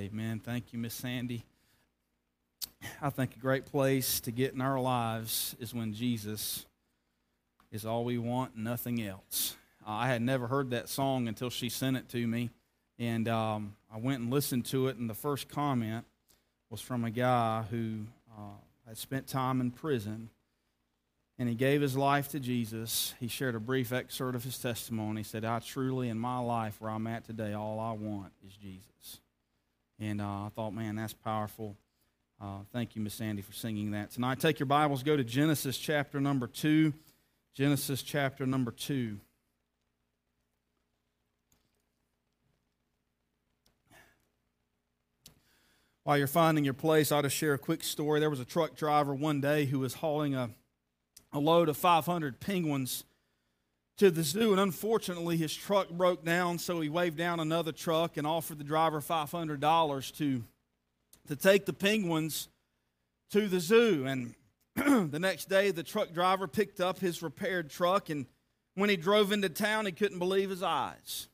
Amen. Thank you, Miss Sandy. I think a great place to get in our lives is when Jesus is all we want nothing else. I had never heard that song until she sent it to me, and um, I went and listened to it. And the first comment was from a guy who uh, had spent time in prison, and he gave his life to Jesus. He shared a brief excerpt of his testimony. He said, "I truly, in my life, where I'm at today, all I want is Jesus." And uh, I thought, man, that's powerful. Uh, thank you, Miss Sandy, for singing that tonight. Take your Bibles, go to Genesis chapter number two. Genesis chapter number two. While you're finding your place, I'll just share a quick story. There was a truck driver one day who was hauling a, a load of 500 penguins to the zoo, and unfortunately, his truck broke down, so he waved down another truck and offered the driver $500 to, to take the penguins to the zoo. And the next day, the truck driver picked up his repaired truck, and when he drove into town, he couldn't believe his eyes.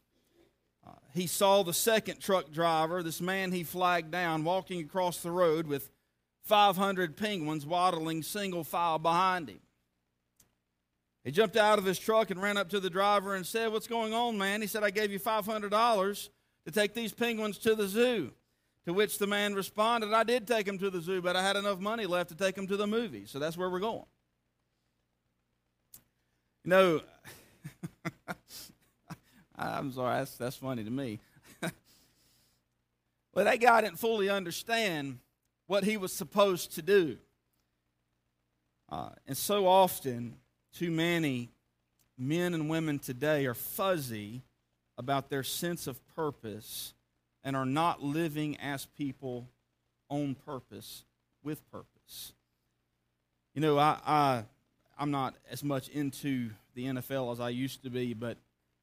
Uh, he saw the second truck driver, this man he flagged down, walking across the road with 500 penguins waddling single file behind him. He jumped out of his truck and ran up to the driver and said, What's going on, man? He said, I gave you $500 to take these penguins to the zoo. To which the man responded, I did take them to the zoo, but I had enough money left to take them to the movies. So that's where we're going. You know, I'm sorry, that's, that's funny to me. well, that guy didn't fully understand what he was supposed to do. Uh, and so often, too many men and women today are fuzzy about their sense of purpose and are not living as people on purpose with purpose. You know, I, I I'm not as much into the NFL as I used to be, but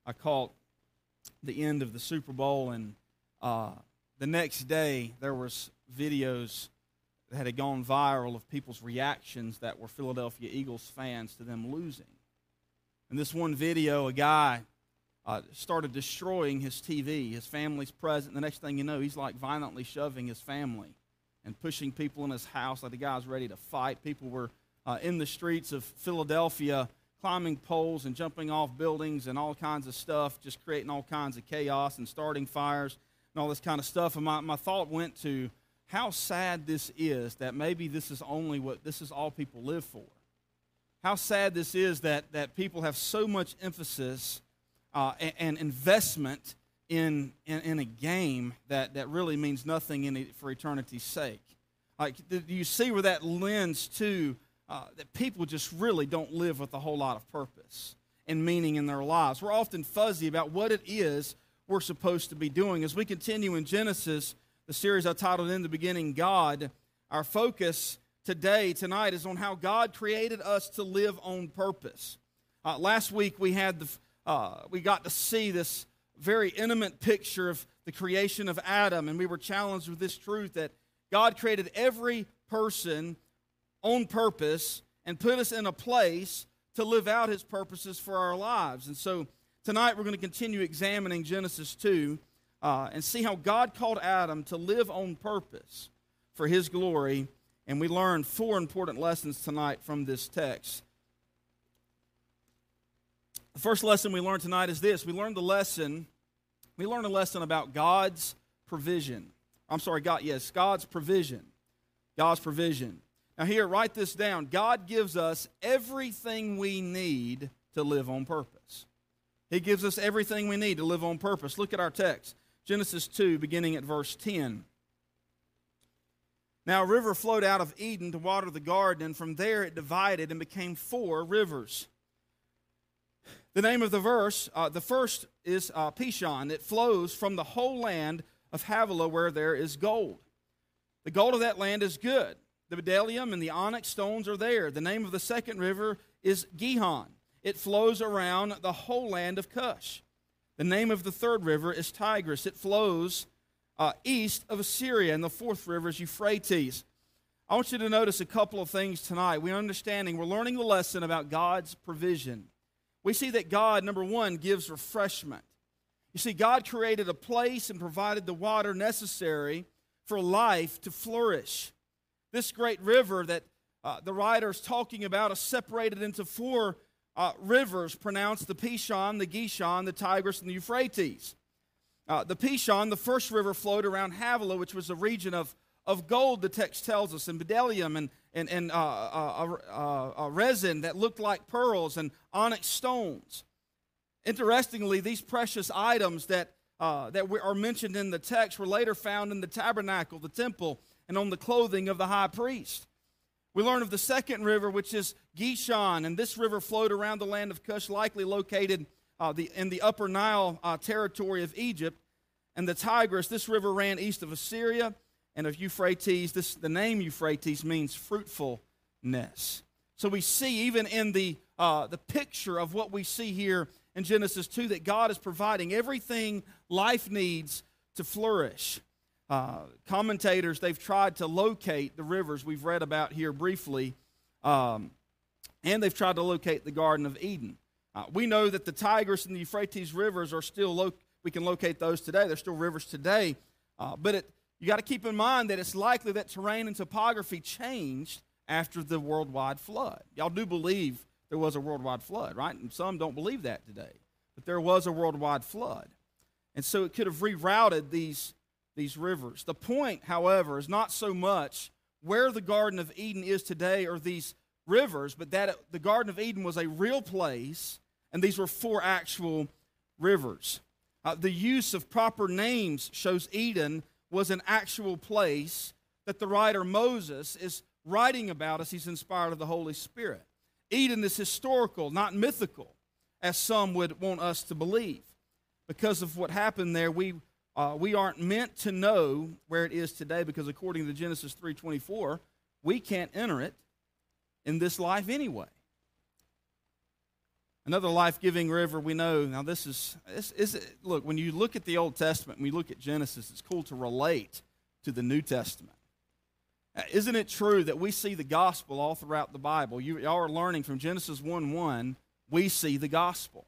I caught the end of the Super Bowl, and uh, the next day there was videos that had gone viral of people's reactions that were Philadelphia Eagles fans to them losing. In this one video, a guy uh, started destroying his TV. His family's present. The next thing you know, he's like violently shoving his family and pushing people in his house like the guy's ready to fight. People were uh, in the streets of Philadelphia climbing poles and jumping off buildings and all kinds of stuff, just creating all kinds of chaos and starting fires and all this kind of stuff. And my, my thought went to how sad this is that maybe this is only what this is all people live for. How sad this is that, that people have so much emphasis uh, and, and, investment in, in, in, a game that, that really means nothing in it for eternity's sake. Like, do you see where that lends to uh, that people just really don't live with a whole lot of purpose and meaning in their lives? We're often fuzzy about what it is we're supposed to be doing. As we continue in Genesis, the series I titled In the Beginning God, our focus today, tonight, is on how God created us to live on purpose. Uh, last week we had the, uh, we got to see this very intimate picture of the creation of Adam, and we were challenged with this truth that God created every person on purpose and put us in a place to live out his purposes for our lives. And so tonight we're going to continue examining Genesis 2 uh, and see how God called Adam to live on purpose for his glory. And we learn four important lessons tonight from this text. The first lesson we learned tonight is this we learned the lesson, we learned a lesson about God's provision. I'm sorry, God, yes, God's provision. God's provision. Now, here, write this down. God gives us everything we need to live on purpose. He gives us everything we need to live on purpose. Look at our text Genesis 2, beginning at verse 10. Now, a river flowed out of Eden to water the garden, and from there it divided and became four rivers. The name of the verse, uh, the first is uh, Pishon. It flows from the whole land of Havilah where there is gold. The gold of that land is good. The bdellium and the onyx stones are there. The name of the second river is Gihon. It flows around the whole land of Cush. The name of the third river is Tigris. It flows uh, east of Assyria. And the fourth river is Euphrates. I want you to notice a couple of things tonight. We're understanding, we're learning the lesson about God's provision. We see that God, number one, gives refreshment. You see, God created a place and provided the water necessary for life to flourish. This great river that uh, the writer is talking about is separated into four uh, rivers pronounced the Pishon, the Gishon, the Tigris, and the Euphrates. Uh, the Pishon, the first river, flowed around Havilah, which was a region of, of gold, the text tells us, and bdellium and, and, and uh, uh, uh, uh, resin that looked like pearls and onyx stones. Interestingly, these precious items that, that are mentioned in the text were later found in the tabernacle, the temple, and on the clothing of the high priest. We learn of the second river, which is Gishon, and this river flowed around the land of Cush, likely located uh, the, in the upper Nile uh, territory of Egypt. And the Tigris, this river ran east of Assyria, and of Euphrates. This, the name Euphrates means fruitfulness. So we see, even in the, uh, the picture of what we see here in Genesis 2, that God is providing everything life needs to flourish. Uh, commentators, they've tried to locate the rivers we've read about here briefly, um, and they've tried to locate the Garden of Eden. Uh, we know that the Tigris and the Euphrates rivers are still, lo- we can locate those today. They're still rivers today. Uh, but it, you got to keep in mind that it's likely that terrain and topography changed after the worldwide flood. Y'all do believe there was a worldwide flood, right? And some don't believe that today. But there was a worldwide flood. And so it could have rerouted these these rivers. The point, however, is not so much where the Garden of Eden is today or these rivers, but that the Garden of Eden was a real place, and these were four actual rivers. Uh, the use of proper names shows Eden was an actual place that the writer Moses is writing about as he's inspired of the Holy Spirit. Eden is historical, not mythical, as some would want us to believe. Because of what happened there, we uh, we aren't meant to know where it is today because according to Genesis 3:24, we can't enter it in this life anyway. Another life-giving river we know. Now this is this is look when you look at the Old Testament and we look at Genesis, it's cool to relate to the New Testament. Uh, isn't it true that we see the gospel all throughout the Bible? You, y'all are learning from Genesis 1 1, we see the gospel.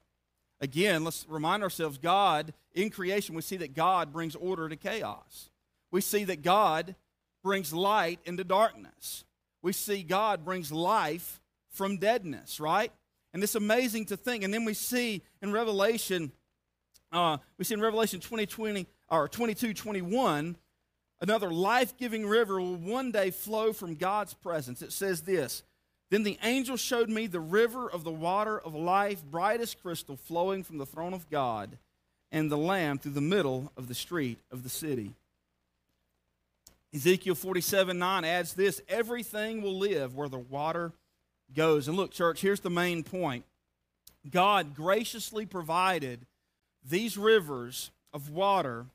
Again, let's remind ourselves God, in creation, we see that God brings order to chaos. We see that God brings light into darkness. We see God brings life from deadness, right? And it's amazing to think. And then we see in Revelation, uh, we see in Revelation 2020 or 22 21, another life giving river will one day flow from God's presence. It says this then the angel showed me the river of the water of life, bright as crystal, flowing from the throne of God and the Lamb through the middle of the street of the city. Ezekiel 47 9 adds this everything will live where the water goes. And look, church, here's the main point God graciously provided these rivers of water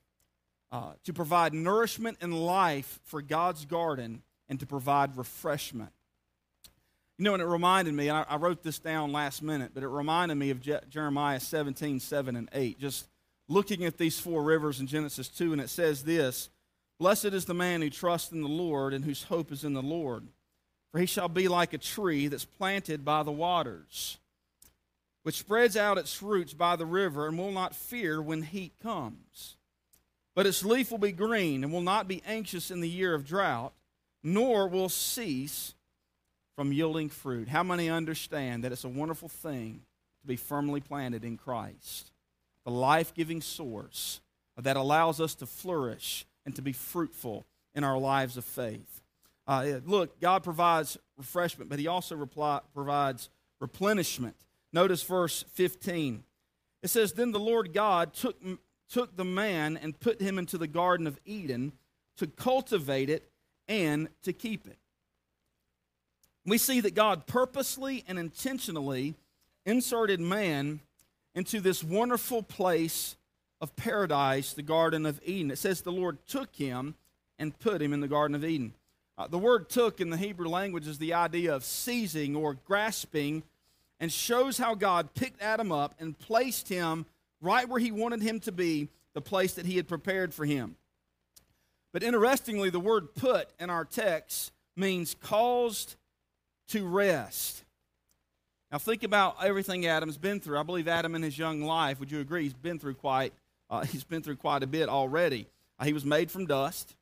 uh, to provide nourishment and life for God's garden and to provide refreshment. You know, and it reminded me, and I, I wrote this down last minute, but it reminded me of Je- Jeremiah 17, 7, and 8. Just looking at these four rivers in Genesis 2, and it says this Blessed is the man who trusts in the Lord and whose hope is in the Lord. For he shall be like a tree that's planted by the waters, which spreads out its roots by the river and will not fear when heat comes. But its leaf will be green and will not be anxious in the year of drought, nor will cease from yielding fruit. How many understand that it's a wonderful thing to be firmly planted in Christ, the life giving source that allows us to flourish and to be fruitful in our lives of faith? Uh, look, God provides refreshment, but He also reply, provides replenishment. Notice verse 15. It says, Then the Lord God took, took the man and put him into the Garden of Eden to cultivate it and to keep it we see that God purposely and intentionally inserted man into this wonderful place of paradise, the Garden of Eden. It says the Lord took him and put him in the Garden of Eden. Uh, the word took in the Hebrew language is the idea of seizing or grasping and shows how God picked Adam up and placed him right where he wanted him to be, the place that he had prepared for him. But interestingly, the word put in our text means caused to rest. Now, think about everything Adam's been through. I believe Adam in his young life, would you agree, he's been through quite, uh, he's been through quite a bit already. Uh, he was made from dust.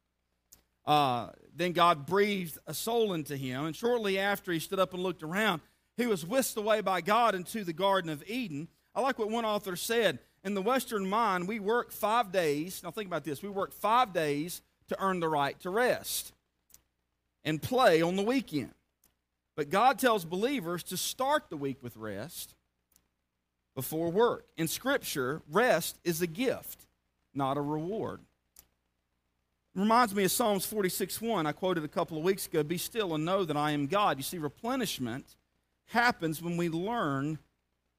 uh, then God breathed a soul into him. And shortly after he stood up and looked around, he was whisked away by God into the Garden of Eden. I like what one author said. In the Western mind, we work five days. Now, think about this we work five days to earn the right to rest and play on the weekend. But God tells believers to start the week with rest before work. In Scripture, rest is a gift, not a reward. It reminds me of Psalms 46 1. I quoted a couple of weeks ago Be still and know that I am God. You see, replenishment happens when we learn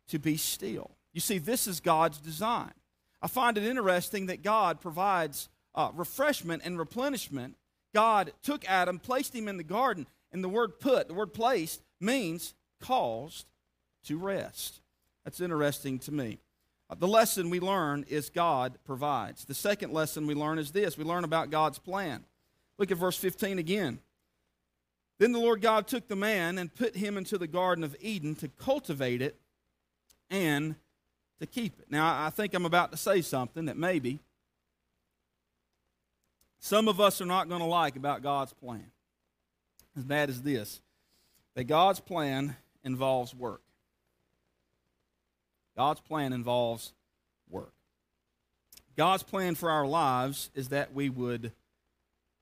to be still. You see, this is God's design. I find it interesting that God provides uh, refreshment and replenishment. God took Adam, placed him in the garden, and the word put, the word placed, means caused to rest. That's interesting to me. Uh, the lesson we learn is God provides. The second lesson we learn is this we learn about God's plan. Look at verse 15 again. Then the Lord God took the man and put him into the Garden of Eden to cultivate it and to keep it. Now, I think I'm about to say something that maybe some of us are not going to like about God's plan. As bad as this that God's plan involves work. God's plan involves work. God's plan for our lives is that we would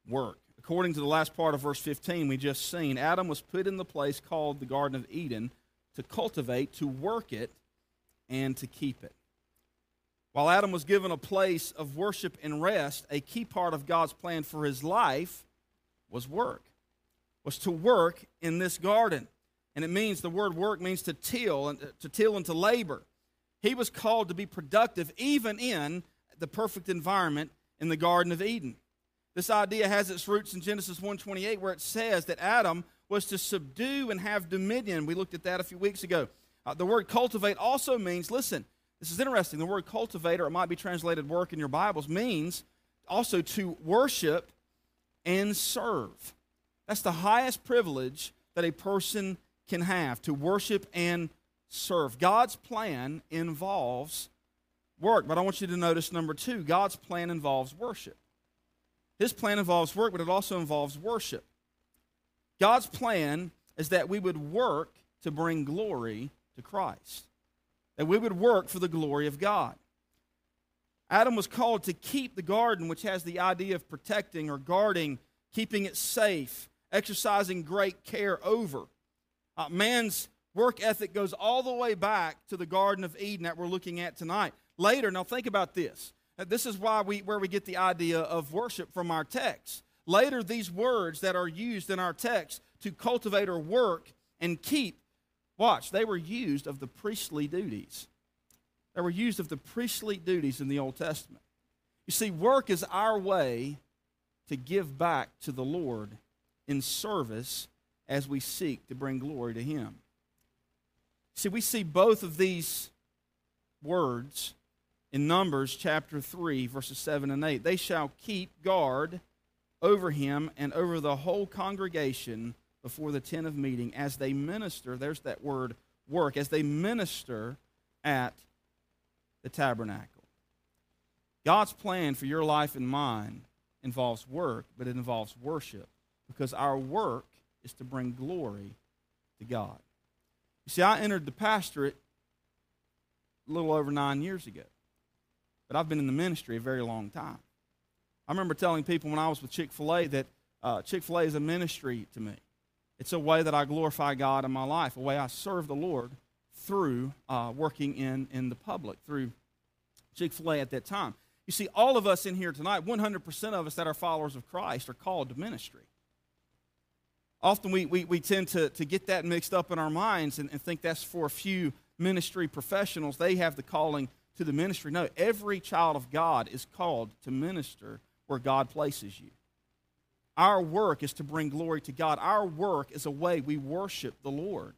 work according to the last part of verse 15 we just seen, Adam was put in the place called the Garden of Eden to cultivate, to work it, and to keep it. While Adam was given a place of worship and rest, a key part of God's plan for his life was work, was to work in this garden. And it means the word work means to till and to till and to labor. He was called to be productive even in the perfect environment in the Garden of Eden. This idea has its roots in Genesis 1:28 where it says that Adam was to subdue and have dominion. We looked at that a few weeks ago. Uh, the word cultivate also means, listen, this is interesting. The word cultivate, or it might be translated work in your Bibles, means also to worship and serve. That's the highest privilege that a person can have to worship and serve. God's plan involves work, but I want you to notice number two God's plan involves worship. His plan involves work, but it also involves worship. God's plan is that we would work to bring glory to Christ, that we would work for the glory of God. Adam was called to keep the garden, which has the idea of protecting or guarding, keeping it safe, exercising great care over. Uh, man's work ethic goes all the way back to the Garden of Eden that we're looking at tonight. Later, now think about this. This is why we, where we get the idea of worship from our text. Later, these words that are used in our text to cultivate or work and keep, watch, they were used of the priestly duties. They were used of the priestly duties in the Old Testament. You see, work is our way to give back to the Lord in service as we seek to bring glory to Him. See, we see both of these words in Numbers chapter 3, verses 7 and 8. They shall keep guard over him and over the whole congregation before the tent of meeting as they minister. There's that word work, as they minister at the tabernacle. God's plan for your life and mine involves work, but it involves worship because our work is to bring glory to God. You see, I entered the pastorate a little over nine years ago but I've been in the ministry a very long time. I remember telling people when I was with Chick fil A that uh, Chick fil A is a ministry to me. It's a way that I glorify God in my life, a way I serve the Lord through uh, working in, in the public, through Chick fil A at that time. You see, all of us in here tonight, 100% of us that are followers of Christ, are called to ministry. Often we, we, we tend to, to get that mixed up in our minds and, and think that's for a few ministry professionals. They have the calling to the ministry. No, every child of God is called to minister where God places you. Our work is to bring glory to God. Our work is a way we worship the Lord.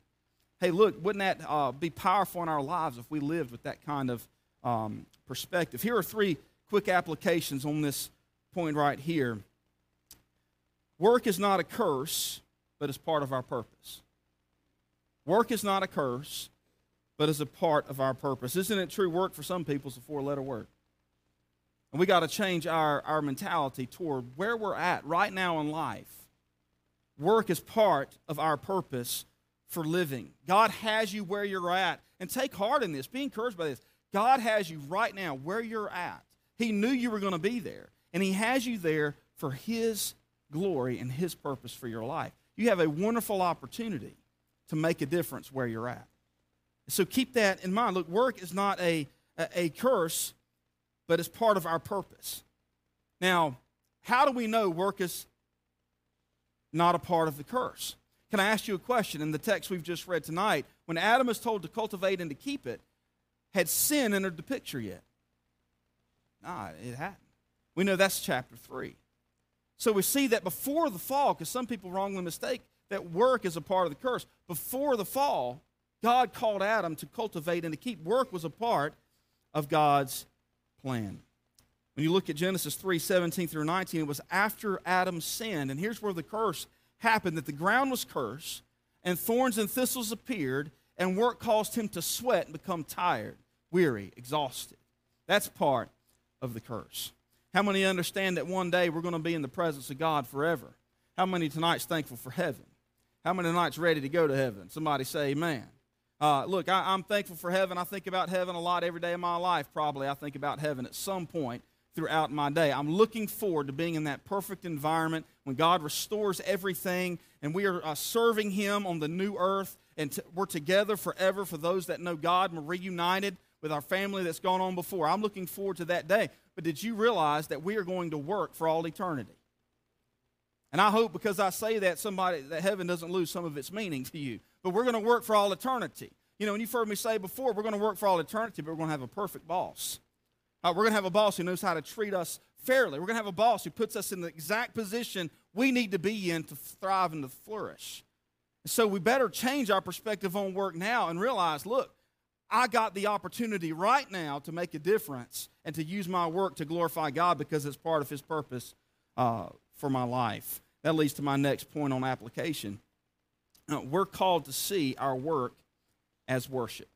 Hey, look, wouldn't that uh, be powerful in our lives if we lived with that kind of um, perspective? Here are three quick applications on this point right here. Work is not a curse, but is part of our purpose. Work is not a curse, but as a part of our purpose. Isn't it true? Work for some people is a four letter word. And we got to change our, our mentality toward where we're at right now in life. Work is part of our purpose for living. God has you where you're at. And take heart in this. Be encouraged by this. God has you right now where you're at. He knew you were going to be there. And He has you there for His glory and His purpose for your life. You have a wonderful opportunity to make a difference where you're at. So keep that in mind. Look, work is not a, a, a curse, but it's part of our purpose. Now, how do we know work is not a part of the curse? Can I ask you a question? In the text we've just read tonight, when Adam is told to cultivate and to keep it, had sin entered the picture yet? Nah, it hadn't. We know that's chapter 3. So we see that before the fall, because some people wrongly mistake that work is a part of the curse. Before the fall, God called Adam to cultivate and to keep. Work was a part of God's plan. When you look at Genesis 3 17 through 19, it was after Adam sinned. And here's where the curse happened that the ground was cursed, and thorns and thistles appeared, and work caused him to sweat and become tired, weary, exhausted. That's part of the curse. How many understand that one day we're going to be in the presence of God forever? How many tonight's thankful for heaven? How many tonight's ready to go to heaven? Somebody say amen. Uh, look, I, am thankful for heaven. I think about heaven a lot every day of my life, probably. I think about heaven at some point throughout my day. I'm looking forward to being in that perfect environment when God restores everything and we are uh, serving Him on the new earth and t- we're together forever for those that know God and we're reunited with our family that's gone on before. I'm looking forward to that day. But did you realize that we are going to work for all eternity? And I hope because I say that somebody that heaven doesn't lose some of its meaning to you. But we're going to work for all eternity. You know, and you've heard me say before, we're going to work for all eternity, but we're going to have a perfect boss. Uh, we're going to have a boss who knows how to treat us fairly. We're going to have a boss who puts us in the exact position we need to be in to thrive and to flourish. So we better change our perspective on work now and realize look, I got the opportunity right now to make a difference and to use my work to glorify God because it's part of His purpose uh, for my life. That leads to my next point on application. Uh, we're called to see our work as worship.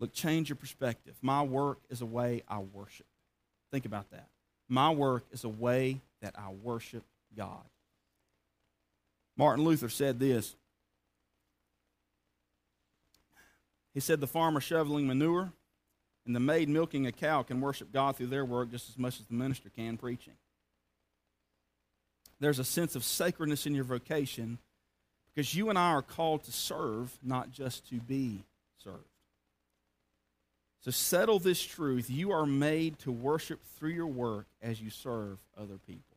Look, change your perspective. My work is a way I worship. Think about that. My work is a way that I worship God. Martin Luther said this. He said, The farmer shoveling manure and the maid milking a cow can worship God through their work just as much as the minister can preaching. There's a sense of sacredness in your vocation because you and I are called to serve, not just to be served. So settle this truth. You are made to worship through your work as you serve other people.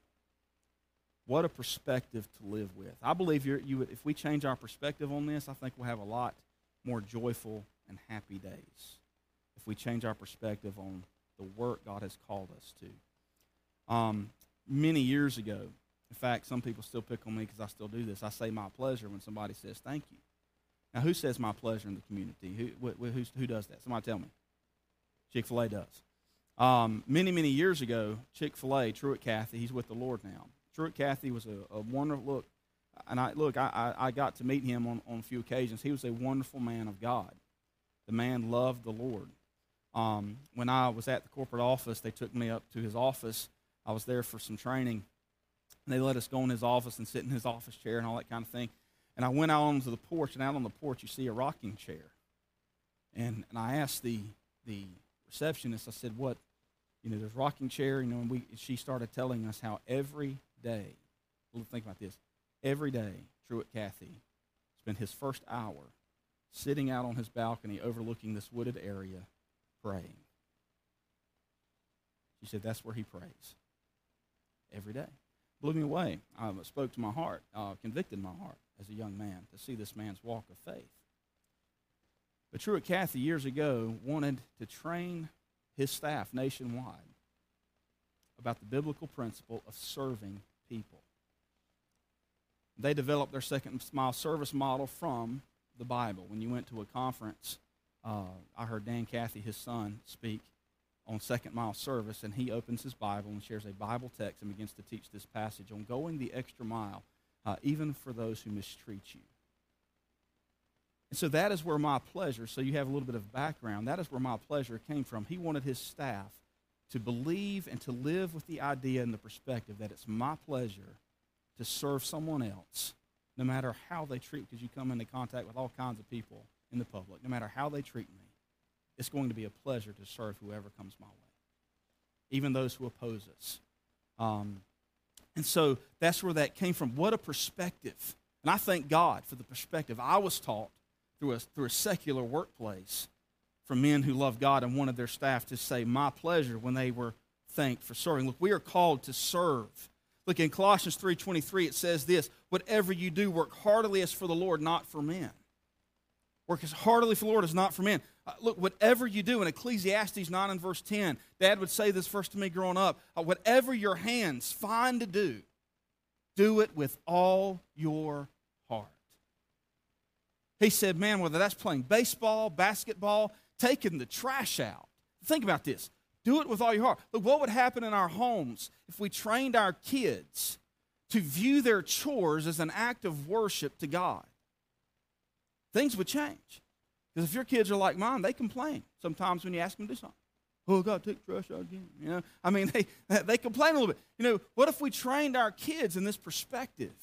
What a perspective to live with. I believe you if we change our perspective on this, I think we'll have a lot more joyful and happy days if we change our perspective on the work God has called us to. Um, many years ago, in fact, some people still pick on me because I still do this. I say my pleasure when somebody says thank you. Now, who says my pleasure in the community? Who, who, who does that? Somebody tell me. Chick fil A does. Um, many, many years ago, Chick fil A, Truett Cathy, he's with the Lord now. Truett Cathy was a, a wonderful look. And I look, I, I, I got to meet him on, on a few occasions. He was a wonderful man of God. The man loved the Lord. Um, when I was at the corporate office, they took me up to his office. I was there for some training. And they let us go in his office and sit in his office chair and all that kind of thing. And I went out onto the porch, and out on the porch, you see a rocking chair. And, and I asked the, the receptionist, I said, What? You know, there's rocking chair, you know, and we, she started telling us how every day, think about this, every day, Truett Cathy spent his first hour sitting out on his balcony overlooking this wooded area praying. She said that's where he prays every day. Blew me away. Uh, spoke to my heart, uh, convicted my heart as a young man to see this man's walk of faith. But Truett Cathy years ago wanted to train his staff nationwide about the biblical principle of serving people. They developed their second mile service model from the Bible. When you went to a conference, uh, I heard Dan Cathy, his son, speak on second mile service, and he opens his Bible and shares a Bible text and begins to teach this passage on going the extra mile, uh, even for those who mistreat you. And so that is where my pleasure, so you have a little bit of background, that is where my pleasure came from. He wanted his staff to believe and to live with the idea and the perspective that it's my pleasure to serve someone else, no matter how they treat, because you come into contact with all kinds of people in the public, no matter how they treat me, it's going to be a pleasure to serve whoever comes my way, even those who oppose us. Um, and so that's where that came from. What a perspective. And I thank God for the perspective I was taught through a, through a secular workplace from men who love God and wanted their staff to say, My pleasure, when they were thanked for serving. Look, we are called to serve. Look, in Colossians 3.23, it says this, Whatever you do, work heartily as for the Lord, not for men. Work as heartily for the Lord as not for men. Uh, look, whatever you do, in Ecclesiastes 9 and verse 10, Dad would say this verse to me growing up, uh, whatever your hands find to do, do it with all your heart. He said, man, whether that's playing baseball, basketball, taking the trash out. Think about this. Do it with all your heart. Look, what would happen in our homes if we trained our kids to view their chores as an act of worship to God? Things would change. Because if your kids are like mine, they complain sometimes when you ask them to do something. Oh, God, take trash out again. You know, I mean, they, they complain a little bit. You know, what if we trained our kids in this perspective?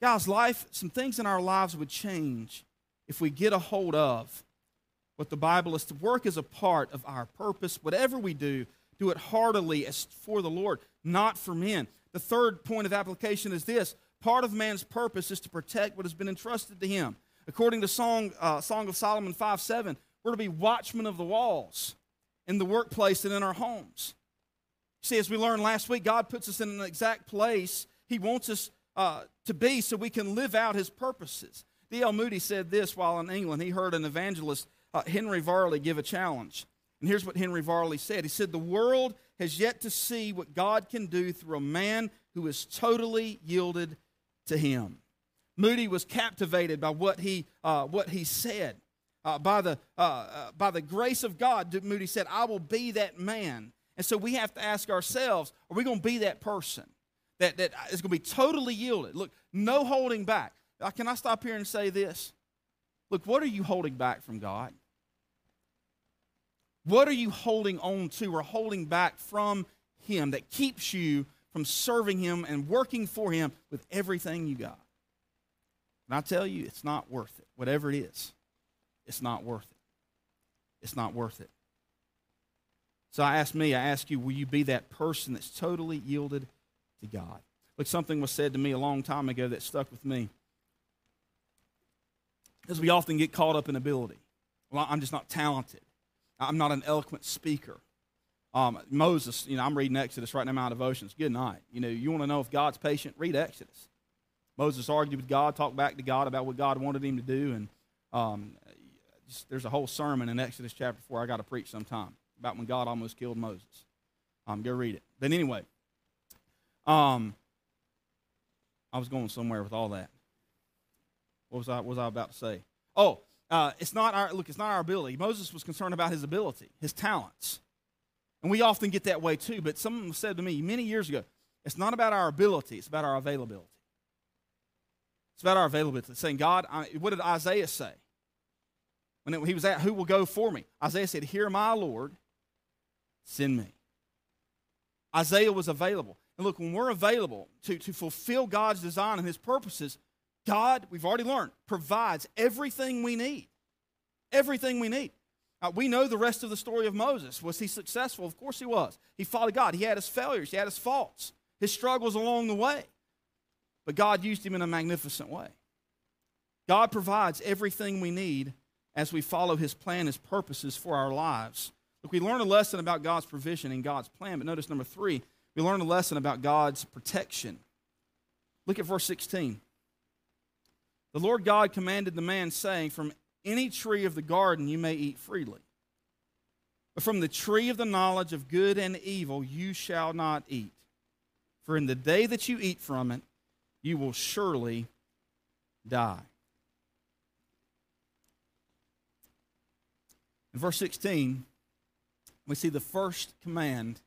Guys, life, some things in our lives would change if we get a hold of what the Bible is to work as a part of our purpose. Whatever we do, do it heartily as for the Lord, not for men. The third point of application is this part of man's purpose is to protect what has been entrusted to him. According to Song, uh, Song of Solomon 5 7, we're to be watchmen of the walls in the workplace and in our homes. See, as we learned last week, God puts us in an exact place He wants us uh, to be so we can live out His purposes. D.L. Moody said this while in England. He heard an evangelist, uh, Henry Varley, give a challenge. And here's what Henry Varley said He said, The world has yet to see what God can do through a man who is totally yielded to Him. Moody was captivated by what he, uh, what he said. Uh, by, the, uh, uh, by the grace of God, Moody said, I will be that man. And so we have to ask ourselves, are we going to be that person that, that is going to be totally yielded? Look, no holding back. Uh, can I stop here and say this? Look, what are you holding back from God? What are you holding on to or holding back from Him that keeps you from serving Him and working for Him with everything you got? And I tell you, it's not worth it. Whatever it is, it's not worth it. It's not worth it. So I ask me, I ask you, will you be that person that's totally yielded to God? Look, something was said to me a long time ago that stuck with me. Because we often get caught up in ability. Well, I'm just not talented. I'm not an eloquent speaker. Um, Moses, you know, I'm reading Exodus right now my devotions. Good night. You know, you want to know if God's patient? Read Exodus. Moses argued with God, talked back to God about what God wanted him to do, and um, just, there's a whole sermon in Exodus chapter 4 I got to preach sometime about when God almost killed Moses. Um, go read it. But anyway, um, I was going somewhere with all that. What was I, what was I about to say? Oh, uh, it's not our look. It's not our ability. Moses was concerned about his ability, his talents, and we often get that way too. But someone said to me many years ago, "It's not about our ability; it's about our availability." It's about our availability. Saying, God, I, what did Isaiah say? When it, he was at, who will go for me? Isaiah said, Here, my Lord, send me. Isaiah was available. And look, when we're available to, to fulfill God's design and his purposes, God, we've already learned, provides everything we need. Everything we need. Uh, we know the rest of the story of Moses. Was he successful? Of course he was. He followed God. He had his failures, he had his faults, his struggles along the way. But God used him in a magnificent way. God provides everything we need as we follow his plan, his purposes for our lives. Look, we learn a lesson about God's provision and God's plan, but notice number three, we learn a lesson about God's protection. Look at verse 16. The Lord God commanded the man, saying, From any tree of the garden you may eat freely. But from the tree of the knowledge of good and evil you shall not eat. For in the day that you eat from it, you will surely die. In verse 16, we see the first command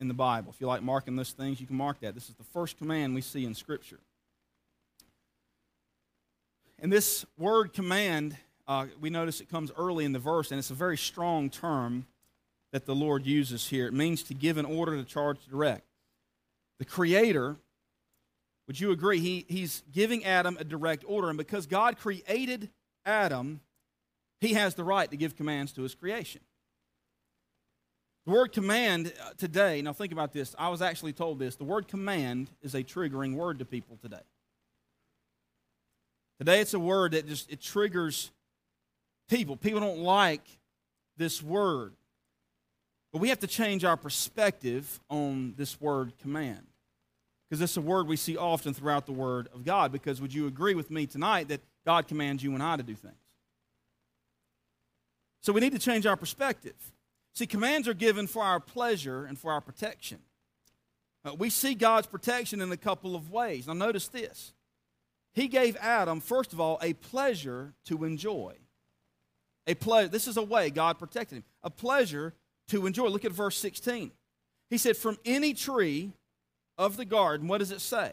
in the Bible. If you like marking those things, you can mark that. This is the first command we see in Scripture. And this word command, uh, we notice it comes early in the verse, and it's a very strong term that the Lord uses here. It means to give an order, to charge, to direct. The Creator, would you agree? He, he's giving Adam a direct order. And because God created Adam, he has the right to give commands to his creation. The word command uh, today, now think about this. I was actually told this. The word command is a triggering word to people today. Today it's a word that just it triggers people. People don't like this word. But we have to change our perspective on this word command. Because it's a word we see often throughout the Word of God. Because would you agree with me tonight that God commands you and I to do things? So we need to change our perspective. See, commands are given for our pleasure and for our protection. Uh, we see God's protection in a couple of ways. Now, notice this. He gave Adam, first of all, a pleasure to enjoy. A pleasure. This is a way God protected him. A pleasure to enjoy. Look at verse 16. He said, From any tree of the garden, what does it say?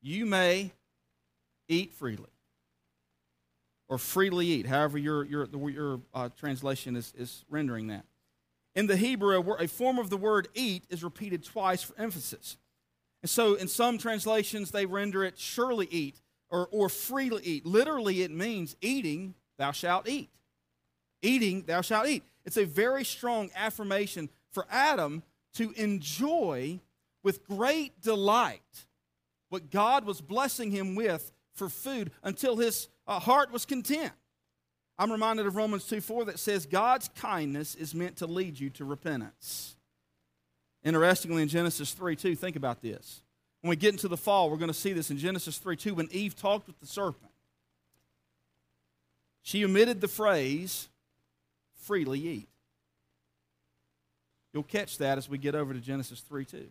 You may eat freely. Or freely eat, however your, your, your uh, translation is, is rendering that. In the Hebrew, a form of the word eat is repeated twice for emphasis. And so in some translations, they render it surely eat or, or freely eat. Literally, it means eating, thou shalt eat. Eating, thou shalt eat. It's a very strong affirmation for Adam to enjoy with great delight what God was blessing him with for food until his uh, heart was content. I'm reminded of Romans 2 4 that says, God's kindness is meant to lead you to repentance. Interestingly, in Genesis 3 2, think about this. When we get into the fall, we're going to see this in Genesis 3 2 when Eve talked with the serpent. She omitted the phrase, freely eat. You'll catch that as we get over to Genesis 3 2.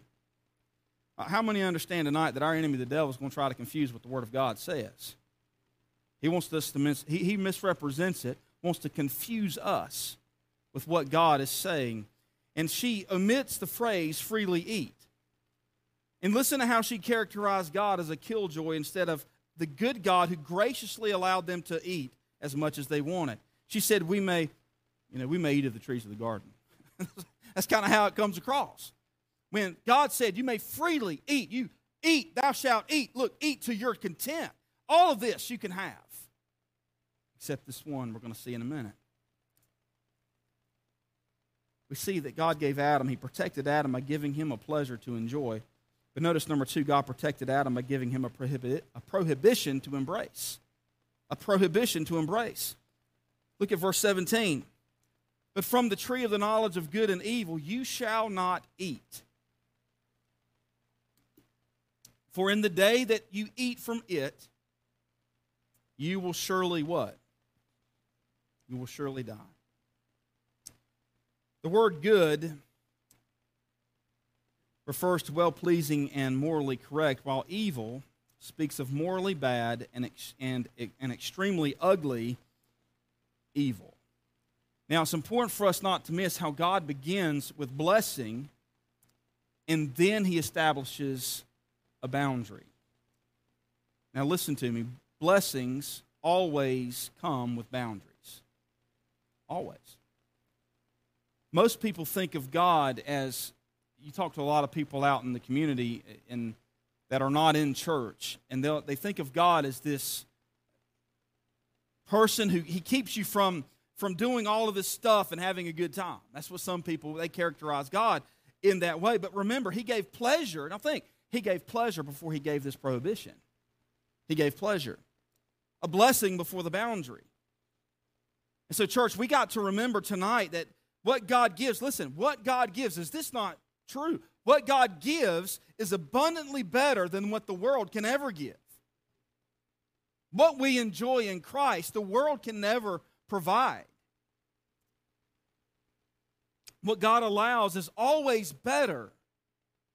Uh, how many understand tonight that our enemy, the devil, is going to try to confuse what the Word of God says? He wants us to mis- he, he misrepresents it, wants to confuse us with what God is saying. And she omits the phrase freely eat. And listen to how she characterized God as a killjoy instead of the good God who graciously allowed them to eat as much as they wanted. She said, We may, you know, we may eat of the trees of the garden. That's kind of how it comes across. When God said, You may freely eat, you eat, thou shalt eat. Look, eat to your content. All of this you can have, except this one we're going to see in a minute. We see that God gave Adam, He protected Adam by giving him a pleasure to enjoy. But notice number two, God protected Adam by giving him a, prohibi- a prohibition to embrace. A prohibition to embrace. Look at verse 17. But from the tree of the knowledge of good and evil you shall not eat. For in the day that you eat from it, you will surely what? You will surely die. The word good refers to well pleasing and morally correct, while evil speaks of morally bad and, and, and extremely ugly evil. Now, it's important for us not to miss how God begins with blessing and then he establishes a boundary. Now, listen to me. Blessings always come with boundaries. Always. Most people think of God as you talk to a lot of people out in the community and that are not in church, and they think of God as this person who he keeps you from from doing all of this stuff and having a good time. That's what some people they characterize God in that way. But remember, he gave pleasure. And I think he gave pleasure before he gave this prohibition. He gave pleasure, a blessing before the boundary. And so, church, we got to remember tonight that what God gives, listen, what God gives, is this not true? What God gives is abundantly better than what the world can ever give. What we enjoy in Christ, the world can never provide. What God allows is always better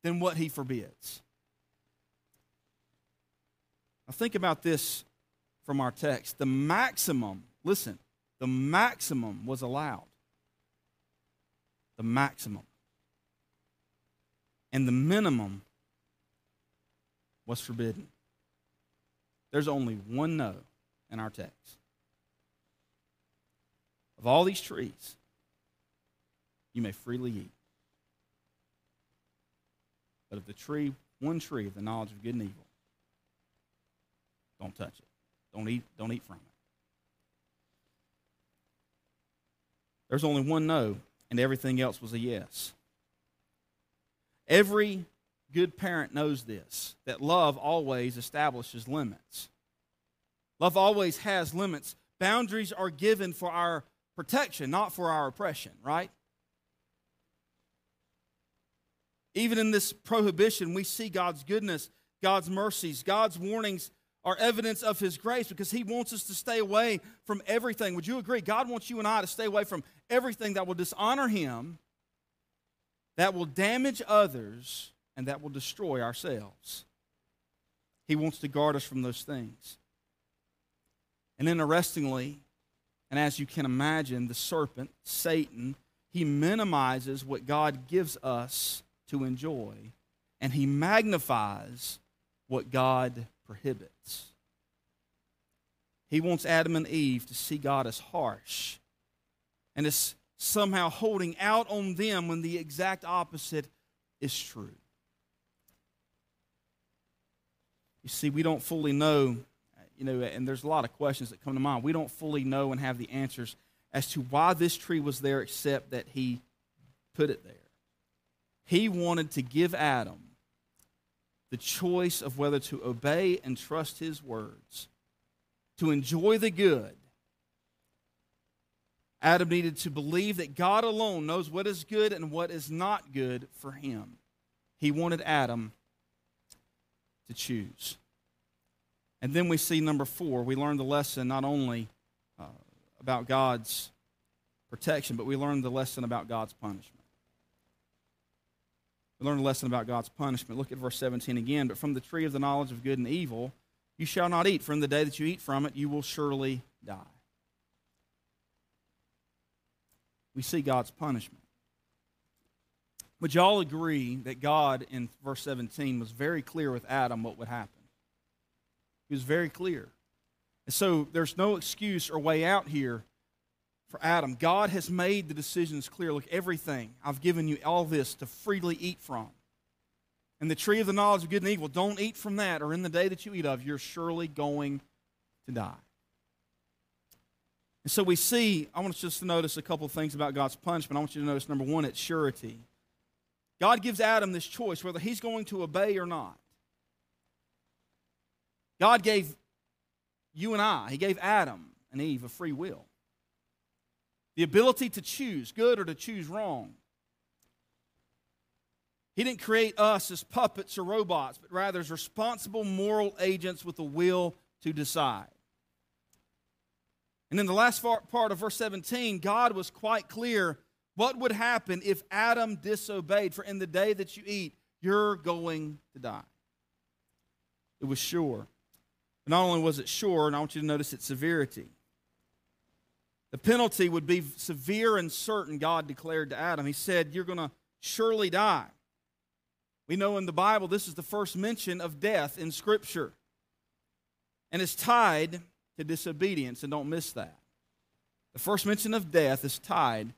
than what He forbids. Now, think about this from our text. The maximum, listen, the maximum was allowed the maximum. And the minimum was forbidden. There's only one no in our text. Of all these trees, you may freely eat. But of the tree, one tree of the knowledge of good and evil, don't touch it. Don't eat, don't eat from it. There's only one no, and everything else was a yes. Every good parent knows this that love always establishes limits. Love always has limits. Boundaries are given for our protection, not for our oppression, right? Even in this prohibition, we see God's goodness, God's mercies, God's warnings are evidence of His grace because He wants us to stay away from everything. Would you agree? God wants you and I to stay away from everything that will dishonor Him, that will damage others, and that will destroy ourselves. He wants to guard us from those things. And interestingly, and as you can imagine, the serpent, Satan, he minimizes what God gives us to enjoy, and he magnifies what God prohibits. He wants Adam and Eve to see God as harsh and as somehow holding out on them when the exact opposite is true. You see, we don't fully know, you know, and there's a lot of questions that come to mind. We don't fully know and have the answers as to why this tree was there except that he put it there. He wanted to give Adam the choice of whether to obey and trust his words, to enjoy the good. Adam needed to believe that God alone knows what is good and what is not good for him. He wanted Adam to choose. And then we see number four, we learn the lesson not only uh, about God's protection, but we learn the lesson about God's punishment. We learn a lesson about God's punishment. Look at verse 17 again. But from the tree of the knowledge of good and evil you shall not eat, From the day that you eat from it, you will surely die. We see God's punishment. Would y'all agree that God, in verse 17, was very clear with Adam what would happen? He was very clear. And so there's no excuse or way out here for Adam. God has made the decisions clear. Look, everything, I've given you all this to freely eat from. And the tree of the knowledge of good and evil, don't eat from that, or in the day that you eat of, you're surely going to die. And so we see, I want us just to notice a couple of things about God's punishment. I want you to notice number one, it's surety. God gives Adam this choice whether he's going to obey or not. God gave you and I, He gave Adam and Eve a free will the ability to choose good or to choose wrong. He didn't create us as puppets or robots, but rather as responsible moral agents with a will to decide. And in the last part of verse 17, God was quite clear what would happen if Adam disobeyed. For in the day that you eat, you're going to die. It was sure. But not only was it sure, and I want you to notice its severity. The penalty would be severe and certain, God declared to Adam. He said, You're going to surely die. We know in the Bible this is the first mention of death in Scripture. And it's tied to disobedience, and don't miss that. The first mention of death is tied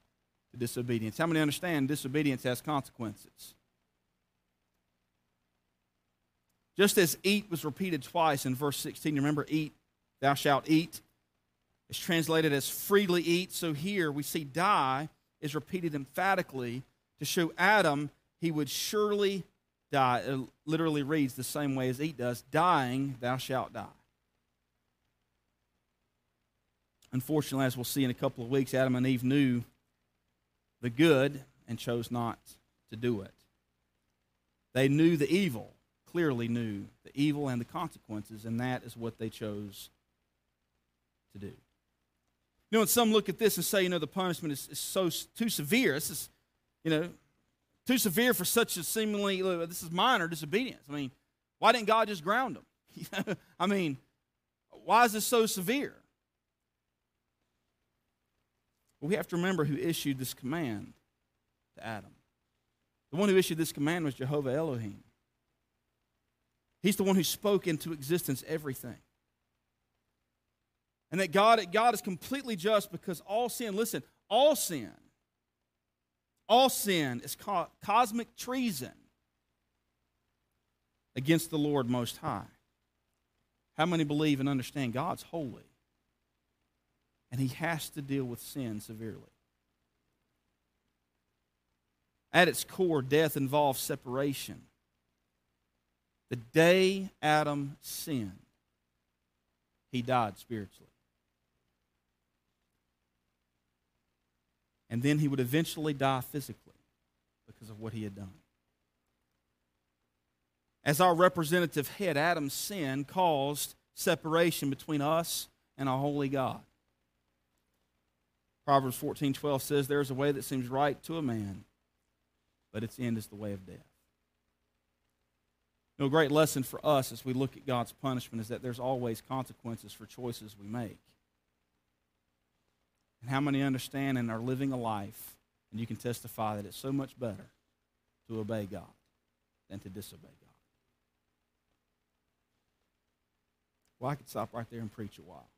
to disobedience. How many understand disobedience has consequences? Just as eat was repeated twice in verse 16, remember, eat, thou shalt eat. It's translated as freely eat. So here we see die is repeated emphatically to show Adam he would surely die. It literally reads the same way as eat does dying, thou shalt die. Unfortunately, as we'll see in a couple of weeks, Adam and Eve knew the good and chose not to do it. They knew the evil, clearly knew the evil and the consequences, and that is what they chose to do. You know, and some look at this and say, you know, the punishment is, is so too severe. This is, you know, too severe for such a seemingly, uh, this is minor disobedience. I mean, why didn't God just ground them? I mean, why is this so severe? Well, we have to remember who issued this command to Adam. The one who issued this command was Jehovah Elohim. He's the one who spoke into existence everything. And that God, God is completely just because all sin, listen, all sin All sin is co- cosmic treason against the Lord Most High. How many believe and understand God's holy? And he has to deal with sin severely. At its core, death involves separation. The day Adam sinned, he died spiritually. And then he would eventually die physically because of what he had done. As our representative head, Adam's sin caused separation between us and a holy God. Proverbs 14:12 says there is a way that seems right to a man, but its end is the way of death. A great lesson for us as we look at God's punishment is that there's always consequences for choices we make. And how many understand and are living a life, and you can testify that it's so much better to obey God than to disobey God. Well, I could stop right there and preach a while.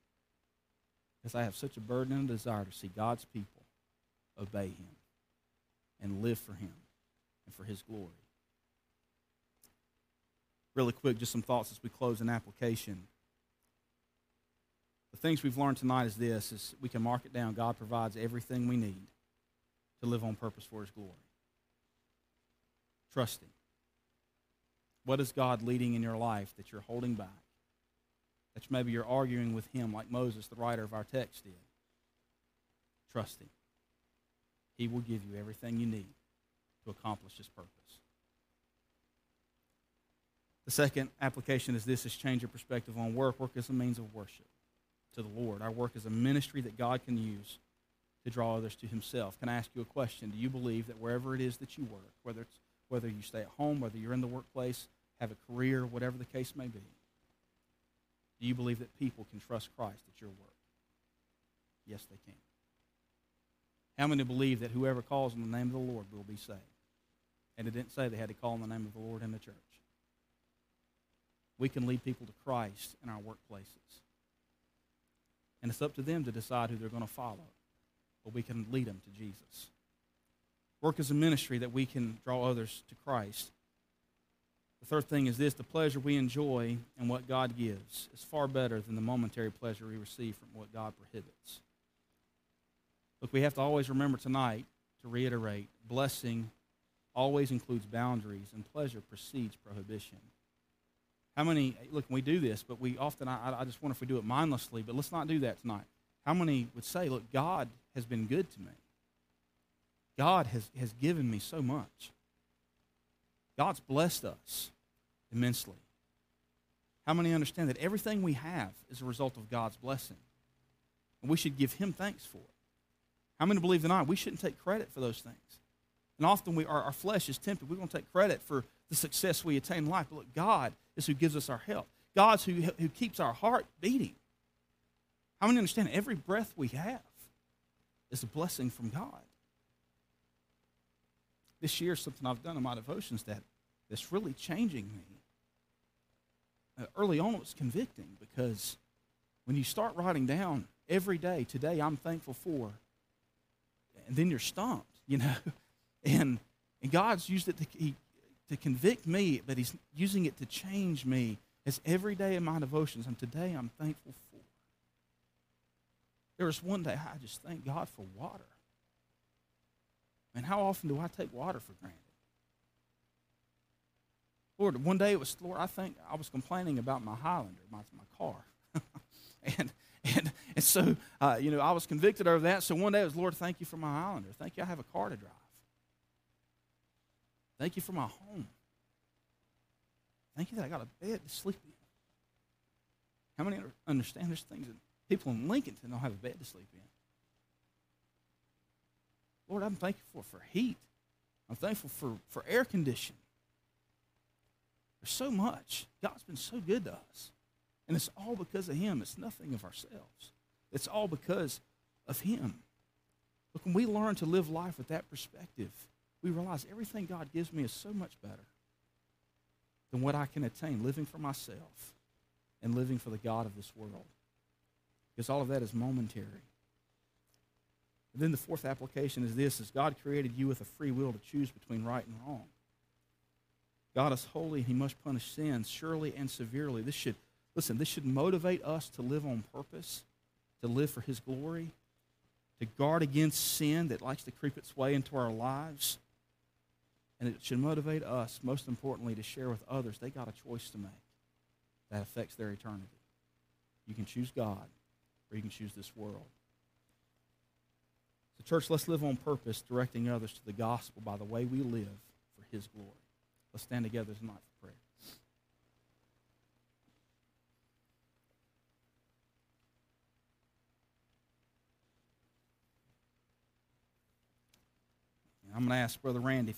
Because I have such a burden and a desire to see God's people obey Him and live for Him and for His glory. Really quick, just some thoughts as we close an application. The things we've learned tonight is this is we can mark it down. God provides everything we need to live on purpose for his glory. Trust him. What is God leading in your life that you're holding back? That maybe you're arguing with him like Moses, the writer of our text, did. Trust him. He will give you everything you need to accomplish his purpose. The second application is this is change your perspective on work. Work is a means of worship to the Lord. Our work is a ministry that God can use to draw others to himself. Can I ask you a question? Do you believe that wherever it is that you work, whether it's whether you stay at home, whether you're in the workplace, have a career, whatever the case may be, do you believe that people can trust Christ at your work? Yes, they can. How many believe that whoever calls on the name of the Lord will be saved? And it didn't say they had to call on the name of the Lord in the church. We can lead people to Christ in our workplaces. And it's up to them to decide who they're going to follow. But we can lead them to Jesus. Work as a ministry that we can draw others to Christ. The third thing is this the pleasure we enjoy and what God gives is far better than the momentary pleasure we receive from what God prohibits. Look, we have to always remember tonight to reiterate blessing always includes boundaries, and pleasure precedes prohibition. How many, look, we do this, but we often, I, I just wonder if we do it mindlessly, but let's not do that tonight. How many would say, look, God has been good to me? God has, has given me so much. God's blessed us immensely. How many understand that everything we have is a result of God's blessing? And we should give Him thanks for it. How many believe tonight we shouldn't take credit for those things? And often we, our, our flesh is tempted. We want to take credit for the success we attain in life. But look, God is who gives us our health. God's who, who keeps our heart beating. How many understand every breath we have is a blessing from God? This year, something I've done in my devotions that that's really changing me. Uh, early on, it was convicting because when you start writing down every day, today I'm thankful for, and then you're stumped, you know. And, and God's used it to, he, to convict me, but He's using it to change me as every day in my devotions. And today I'm thankful for. There was one day I just thank God for water. And how often do I take water for granted? Lord, one day it was, Lord, I think I was complaining about my Highlander, my, my car. and, and, and so, uh, you know, I was convicted over that. So one day it was, Lord, thank you for my Highlander. Thank you, I have a car to drive. Thank you for my home. Thank you that I got a bed to sleep in. How many understand there's things that people in Lincolnton don't have a bed to sleep in? Lord, I'm thankful for, for heat. I'm thankful for, for air conditioning. There's so much. God's been so good to us. And it's all because of Him. It's nothing of ourselves. It's all because of Him. Look, when we learn to live life with that perspective, we realize everything God gives me is so much better than what I can attain living for myself and living for the God of this world. Because all of that is momentary. And then the fourth application is this is God created you with a free will to choose between right and wrong. God is holy, and he must punish sin surely and severely. This should listen, this should motivate us to live on purpose, to live for his glory, to guard against sin that likes to creep its way into our lives. And it should motivate us, most importantly, to share with others they got a choice to make that affects their eternity. You can choose God, or you can choose this world. So, church, let's live on purpose, directing others to the gospel by the way we live for His glory. Let's stand together tonight for prayer. I'm going to ask Brother Randy